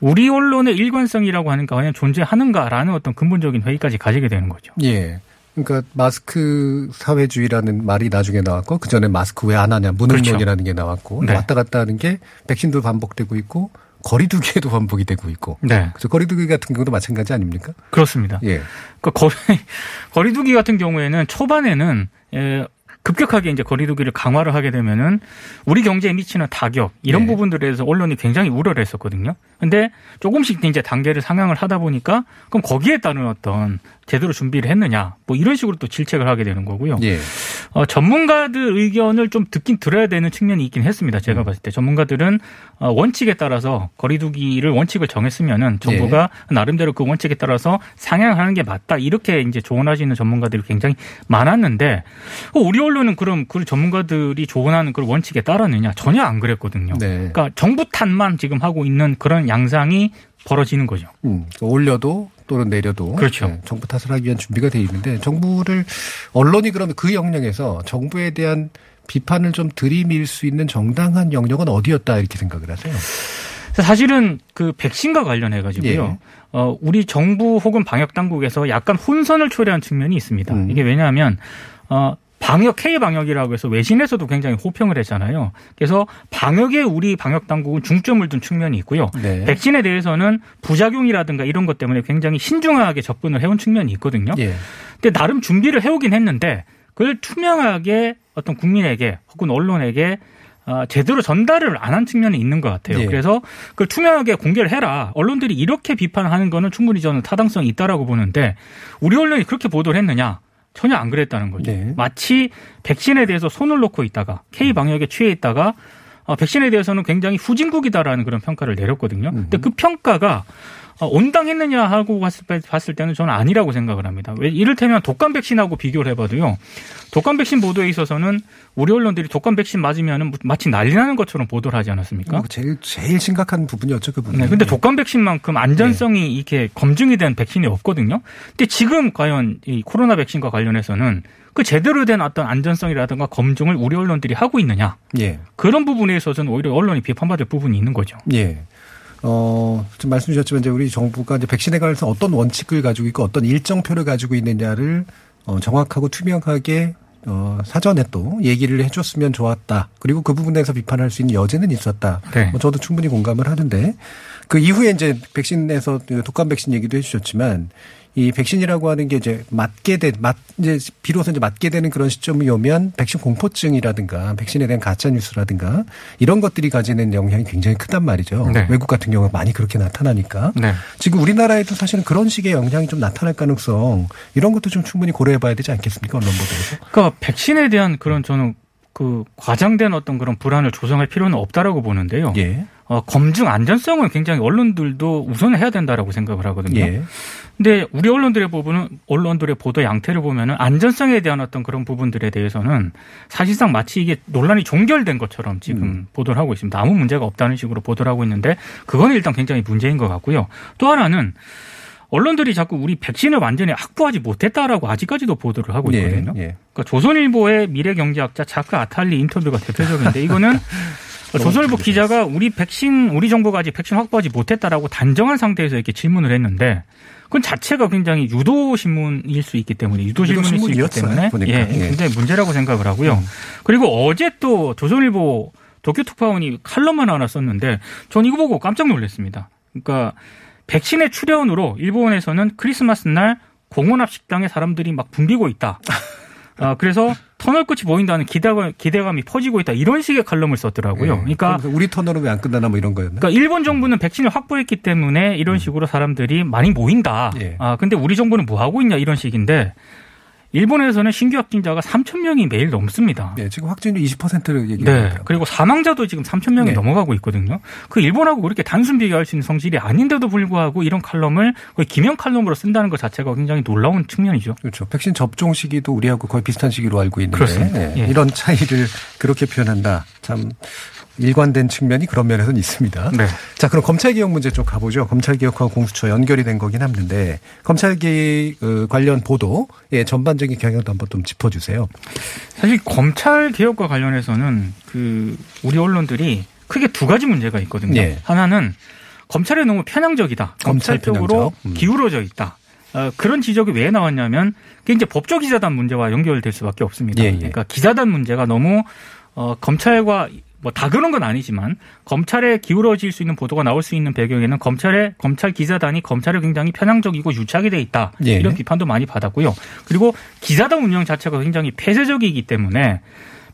우리 언론의 일관성이라고 하는 게 과연 존재하는가라는 어떤 근본적인 회의까지 가지게 되는 거죠. 예. 그러니까 마스크 사회주의라는 말이 나중에 나왔고 그 전에 마스크 왜 안 하냐 무능론이라는 게 나왔고 그렇죠. 네. 왔다 갔다 하는 게 백신도 반복되고 있고 거리두기에도 반복이 되고 있고. 네. 그래서 거리두기 같은 경우도 마찬가지 아닙니까? 그렇습니다. 예. 그 거리, (laughs) 거리두기 같은 경우에는 초반에는 예, 급격하게 이제 거리두기를 강화를 하게 되면은 우리 경제에 미치는 타격 이런 네. 부분들에 대해서 언론이 굉장히 우려를 했었거든요. 근데 조금씩 이제 단계를 상향을 하다 보니까 그럼 거기에 따른 어떤 제대로 준비를 했느냐 뭐 이런 식으로 또 질책을 하게 되는 거고요. 예. 어, 전문가들 의견을 좀 듣긴 들어야 되는 측면이 있긴 했습니다. 음. 제가 봤을 때 전문가들은 어, 원칙에 따라서 거리두기를 원칙을 정했으면은 정부가 예. 나름대로 그 원칙에 따라서 상향하는 게 맞다 이렇게 이제 조언하시는 전문가들이 굉장히 많았는데 어, 우리 언론은 그럼 그 전문가들이 조언하는 그 원칙에 따랐느냐 전혀 안 그랬거든요. 네. 그러니까 정부 탓만 지금 하고 있는 그런 양상이 벌어지는 거죠. 음, 올려도 또는 내려도 그렇죠. 네, 정부 탓을 하기 위한 준비가 돼 있는데 정부를 언론이 그러면 그 영역에서 정부에 대한 비판을 좀 들이밀 수 있는 정당한 영역은 어디였다 이렇게 생각을 하세요? 사실은 그 백신과 관련해 가지고요. 예. 어, 우리 정부 혹은 방역 당국에서 약간 혼선을 초래한 측면이 있습니다. 음. 이게 왜냐하면 어 방역 K 방역이라고 해서 외신에서도 굉장히 호평을 했잖아요. 그래서 방역에 우리 방역 당국은 중점을 둔 측면이 있고요. 네. 백신에 대해서는 부작용이라든가 이런 것 때문에 굉장히 신중하게 접근을 해온 측면이 있거든요. 예. 근데 나름 준비를 해오긴 했는데 그걸 투명하게 어떤 국민에게 혹은 언론에게 아, 제대로 전달을 안 한 측면이 있는 것 같아요. 예. 그래서 그걸 투명하게 공개를 해라. 언론들이 이렇게 비판하는 거는 충분히 저는 타당성이 있다라고 보는데 우리 언론이 그렇게 보도를 했느냐? 전혀 안 그랬다는 거죠. 네. 마치 백신에 대해서 손을 놓고 있다가 K 방역에 취해 있다가 어, 백신에 대해서는 굉장히 후진국이다라는 그런 평가를 내렸거든요. 근데 그 평가가 어, 온당했느냐 하고 봤을, 때- 때는 저는 아니라고 생각을 합니다. 왜 이를테면 독감 백신하고 비교를 해봐도요. 독감 백신 보도에 있어서는 우리 언론들이 독감 백신 맞으면 마치 난리 나는 것처럼 보도를 하지 않았습니까? 제일 제일 심각한 부분이었죠 그 부분. 네, 근데 독감 백신만큼 안전성이 이렇게 검증이 된 백신이 없거든요. 근데 지금 과연 이 코로나 백신과 관련해서는 그 제대로 된 어떤 안전성이라든가 검증을 우리 언론들이 하고 있느냐. 예. 그런 부분에 있어서는 오히려 언론이 비판받을 부분이 있는 거죠. 예. 어, 지금 말씀 주셨지만 이제 우리 정부가 이제 백신에 관해서 어떤 원칙을 가지고 있고 어떤 일정표를 가지고 있느냐를 어, 정확하고 투명하게 어, 사전에 또 얘기를 해줬으면 좋았다. 그리고 그 부분에서 비판할 수 있는 여지는 있었다. 네. 뭐 저도 충분히 공감을 하는데 그 이후에 이제 백신에서 그 독감 백신 얘기도 해주셨지만 이 백신이라고 하는 게 이제 맞게 된, 맞, 이제 비로소 이제 맞게 되는 그런 시점이 오면 백신 공포증이라든가 백신에 대한 가짜뉴스라든가 이런 것들이 가지는 영향이 굉장히 크단 말이죠. 네. 외국 같은 경우가 많이 그렇게 나타나니까. 네. 지금 우리나라에도 사실은 그런 식의 영향이 좀 나타날 가능성 이런 것도 좀 충분히 고려해 봐야 되지 않겠습니까? 언론 보도에서. 그러니까 백신에 대한 그런 저는 그 과장된 어떤 그런 불안을 조성할 필요는 없다라고 보는데요. 예. 어, 검증 안전성은 굉장히 언론들도 우선 해야 된다라고 생각을 하거든요. 예. 근데 우리 언론들의 부분은 언론들의 보도 양태를 보면은 안전성에 대한 어떤 그런 부분들에 대해서는 사실상 마치 이게 논란이 종결된 것처럼 지금 음. 보도를 하고 있습니다. 아무 문제가 없다는 식으로 보도를 하고 있는데 그거는 일단 굉장히 문제인 것 같고요. 또 하나는 언론들이 자꾸 우리 백신을 완전히 확보하지 못했다라고 아직까지도 보도를 하고 예, 있거든요. 예. 그러니까 조선일보의 미래경제학자 자크 아탈리 인터뷰가 대표적인데 이거는 (laughs) 조선일보 기자가 우리 백신 우리 정부가 아직 백신 확보하지 못했다라고 단정한 상태에서 이렇게 질문을 했는데 그건 자체가 굉장히 유도 신문일 수 있기 때문에 유도 질문일 수 있기 때문에 보니까. 예, 예. 굉장히 문제라고 생각을 하고요. 그리고 어제 또 조선일보 도쿄 특파원이 칼럼을 하나 썼는데 전 이거 보고 깜짝 놀랐습니다. 그러니까 백신의 출현으로 일본에서는 크리스마스 날 공원 앞 식당에 사람들이 막 붐비고 있다. (laughs) 아, 그래서 터널 끝이 보인다는 기대감, 기대감이 퍼지고 있다. 이런 식의 칼럼을 썼더라고요. 그러니까 그래서 우리 터널은 왜 안 끝나나 뭐 이런 거였나? 그러니까 일본 정부는 백신을 확보했기 때문에 이런 식으로 사람들이 많이 모인다. 예. 아 근데 우리 정부는 뭐 하고 있냐 이런 식인데 일본에서는 신규 확진자가 3천 명이 매일 넘습니다. 네, 지금 확진율 20%를 얘기해요. 네. 그리고 사망자도 지금 3천 명이 네. 넘어가고 있거든요. 그 일본하고 그렇게 단순 비교할 수 있는 성질이 아닌데도 불구하고 이런 칼럼을 거의 기명 칼럼으로 쓴다는 것 자체가 굉장히 놀라운 측면이죠. 그렇죠. 백신 접종 시기도 우리하고 거의 비슷한 시기로 알고 있는데. 네, 예. 이런 차이를 그렇게 표현한다. 참 일관된 측면이 그런 면에서는 있습니다. 네. 자, 그럼 검찰개혁 문제 쪽 가보죠. 검찰개혁하고 공수처 연결이 된 거긴 합는데 검찰개혁 어, 관련 보도의 전반적인 경향도 한번 좀 짚어주세요. 사실 검찰 개혁과 관련해서는 그 우리 언론들이 크게 두 가지 문제가 있거든요. 예. 하나는 검찰이 너무 편향적이다. 검찰 검찰 쪽으로 편향적. 음. 기울어져 있다. 어, 그런 지적이 왜 나왔냐면 그게 이제 법조 기자단 문제와 연결될 수밖에 없습니다. 예, 예. 그러니까 기자단 문제가 너무 어, 검찰과 뭐 다 그런 건 아니지만 검찰에 기울어질 수 있는 보도가 나올 수 있는 배경에는 검찰의 검찰 기자단이 검찰에 굉장히 편향적이고 유착이 돼 있다 예. 이런 비판도 많이 받았고요. 그리고 기자단 운영 자체가 굉장히 폐쇄적이기 때문에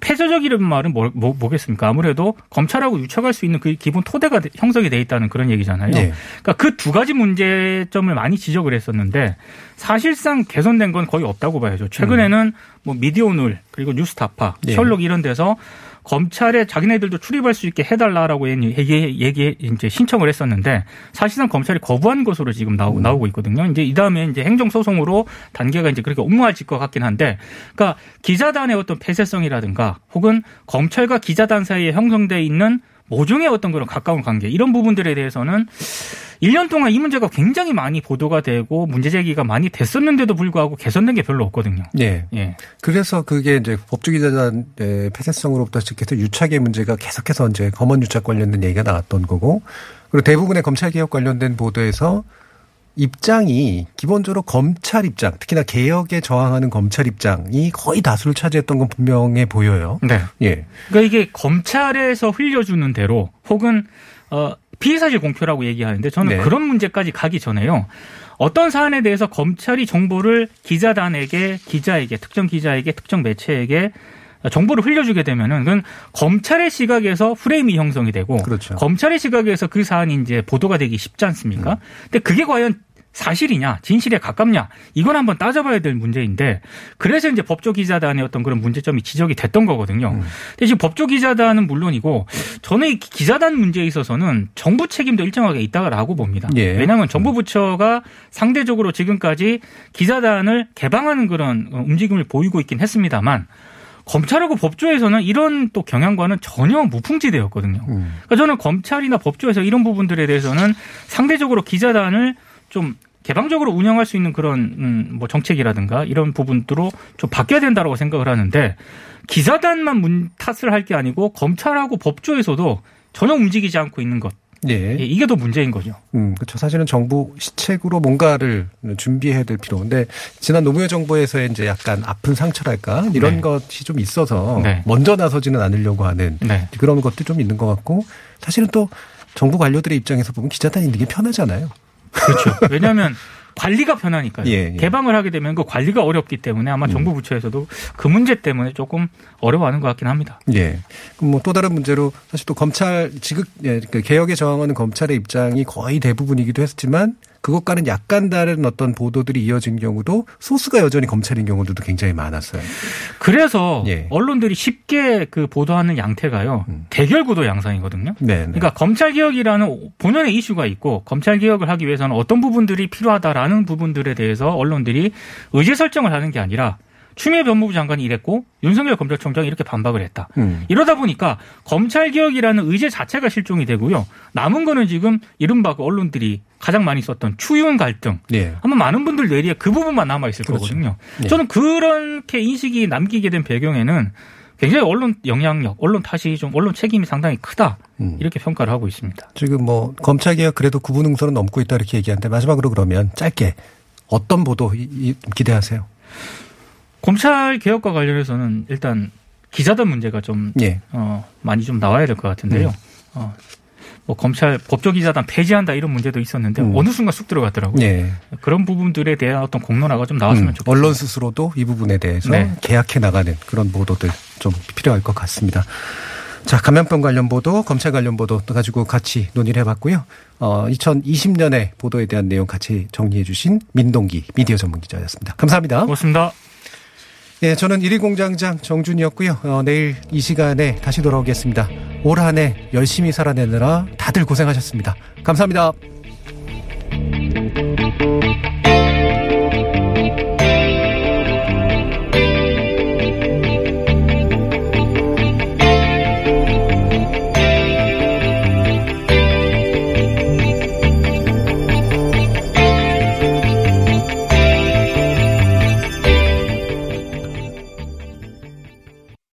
폐쇄적이라는 말은 뭐, 뭐, 뭐 겠습니까? 아무래도 검찰하고 유착할 수 있는 그 기본 토대가 돼- 형성이 돼 있다는 그런 얘기잖아요. 네. 그러니까 그 두 가지 문제점을 많이 지적을 했었는데 사실상 개선된 건 거의 없다고 봐야죠. 최근에는 뭐 미디어 오늘 그리고 뉴스타파, 네. 셜록 이런 데서 검찰에 자기네들도 출입할 수 있게 해달라라고 얘기, 얘기, 이제 신청을 했었는데 사실상 검찰이 거부한 것으로 지금 나오, 음. 나오고 있거든요. 이제 이 다음에 이제 행정소송으로 단계가 이제 그렇게 옹호해질 것 같긴 한데 그러니까 기자단의 어떤 폐쇄성이라든가 혹은 검찰과 기자단 사이에 형성돼 있는 모종의 어떤 그런 가까운 관계 이런 부분들에 대해서는 1년 동안 이 문제가 굉장히 많이 보도가 되고 문제 제기가 많이 됐었는데도 불구하고 개선된 게 별로 없거든요. 예. 예. 그래서 그게 이제 법조기자단의 폐쇄성으로부터 시작해서 유착의 문제가 계속해서 이제 검언 유착 관련된 얘기가 나왔던 거고 그리고 대부분의 검찰개혁 관련된 보도에서 입장이 기본적으로 검찰 입장, 특히나 개혁에 저항하는 검찰 입장이 거의 다수를 차지했던 건 분명해 보여요. 네. 예. 그러니까 이게 검찰에서 흘려주는 대로 혹은 어 피의사실 공표라고 얘기하는데 저는 네. 그런 문제까지 가기 전에요. 어떤 사안에 대해서 검찰이 정보를 기자단에게, 기자에게, 특정 기자에게, 특정 매체에게 정보를 흘려주게 되면은 그건 검찰의 시각에서 프레임이 형성이 되고 그렇죠. 검찰의 시각에서 그 사안이 이제 보도가 되기 쉽지 않습니까? 근데 그게 과연 사실이냐, 진실에 가깝냐, 이건 한번 따져봐야 될 문제인데, 그래서 이제 법조기자단의 어떤 그런 문제점이 지적이 됐던 거거든요. 근데 지금 법조기자단은 물론이고, 저는 이 기자단 문제에 있어서는 정부 책임도 일정하게 있다라고 봅니다. 예. 왜냐하면 정부 부처가 상대적으로 지금까지 기자단을 개방하는 그런 어, 움직임을 보이고 있긴 했습니다만, 검찰하고 법조에서는 이런 또 경향과는 전혀 무풍지대였거든요. 그러니까 저는 검찰이나 법조에서 이런 부분들에 대해서는 상대적으로 기자단을 좀 개방적으로 운영할 수 있는 그런 음, 뭐 정책이라든가 이런 부분들로 좀 바뀌어야 된다고 생각을 하는데 기자단만 문 탓을 할 게 아니고 검찰하고 법조에서도 전혀 움직이지 않고 있는 것. 예. 예, 이게 더 문제인 거죠. 음, 그렇죠. 사실은 정부 시책으로 뭔가를 준비해야 될 필요. 근데 지난 노무현 정부에서의 이제 약간 아픈 상처랄까 이런 네. 것이 좀 있어서 네. 먼저 나서지는 않으려고 하는 네. 그런 것도 좀 있는 것 같고 사실은 또 정부 관료들의 입장에서 보면 기자단이 있는 게 편하잖아요. 그렇죠. 왜냐하면 관리가 편하니까요. 예, 예. 개방을 하게 되면 그 관리가 어렵기 때문에 아마 정부 부처에서도 그 문제 때문에 조금 어려워하는 것 같긴 합니다. 예. 그럼 뭐 또 다른 문제로 사실 또 검찰 지극 예, 그 개혁에 저항하는 검찰의 입장이 거의 대부분이기도 했지만 그것과는 약간 다른 어떤 보도들이 이어진 경우도 소스가 여전히 검찰인 경우들도 굉장히 많았어요. 그래서 예. 언론들이 쉽게 그 보도하는 양태가요. 대결 구도 양상이거든요. 네. 네. 그러니까 검찰 개혁이라는 본연의 이슈가 있고 검찰 개혁을 하기 위해서는 어떤 부분들이 필요하다라는 부분들에 대해서 언론들이 의제 설정을 하는 게 아니라 추미애 법무부 장관이 이랬고 윤석열 검찰총장이 이렇게 반박을 했다. 음. 이러다 보니까 검찰 개혁이라는 의제 자체가 실종이 되고요. 남은 거는 지금 이른바 그 언론들이 가장 많이 썼던 추윤 갈등. 예. 아마 많은 분들 뇌리에 그 부분만 남아 있을 그렇죠. 거거든요. 예. 저는 그렇게 인식이 남기게 된 배경에는 굉장히 언론 영향력, 언론 탓이 좀 언론 책임이 상당히 크다 음. 이렇게 평가를 하고 있습니다. 지금 뭐 검찰 개혁 그래도 구분 응선은 넘고 있다 이렇게 얘기하는데 마지막으로 그러면 짧게 어떤 보도 기대하세요? 검찰 개혁과 관련해서는 일단 기자단 문제가 좀 예. 어, 많이 좀 나와야 될 것 같은데요. 음. 어, 뭐 검찰 법조기자단 폐지한다 이런 문제도 있었는데 음. 어느 순간 쑥 들어갔더라고요. 예. 그런 부분들에 대한 어떤 공론화가 좀 나왔으면 음, 좋겠습니다. 언론 스스로도 이 부분에 대해서 네. 계약해 나가는 그런 보도들 좀 필요할 것 같습니다. 자, 감염병 관련 보도, 검찰 관련 보도 또 가지고 같이 논의를 해봤고요. 어, 2020년의 보도에 대한 내용 같이 정리해 주신 민동기 미디어 전문 기자였습니다. 감사합니다. 고맙습니다. 예, 저는 1위 공장장 정준이었고요. 어, 내일 이 시간에 다시 돌아오겠습니다. 올 한 해 열심히 살아내느라 다들 고생하셨습니다. 감사합니다.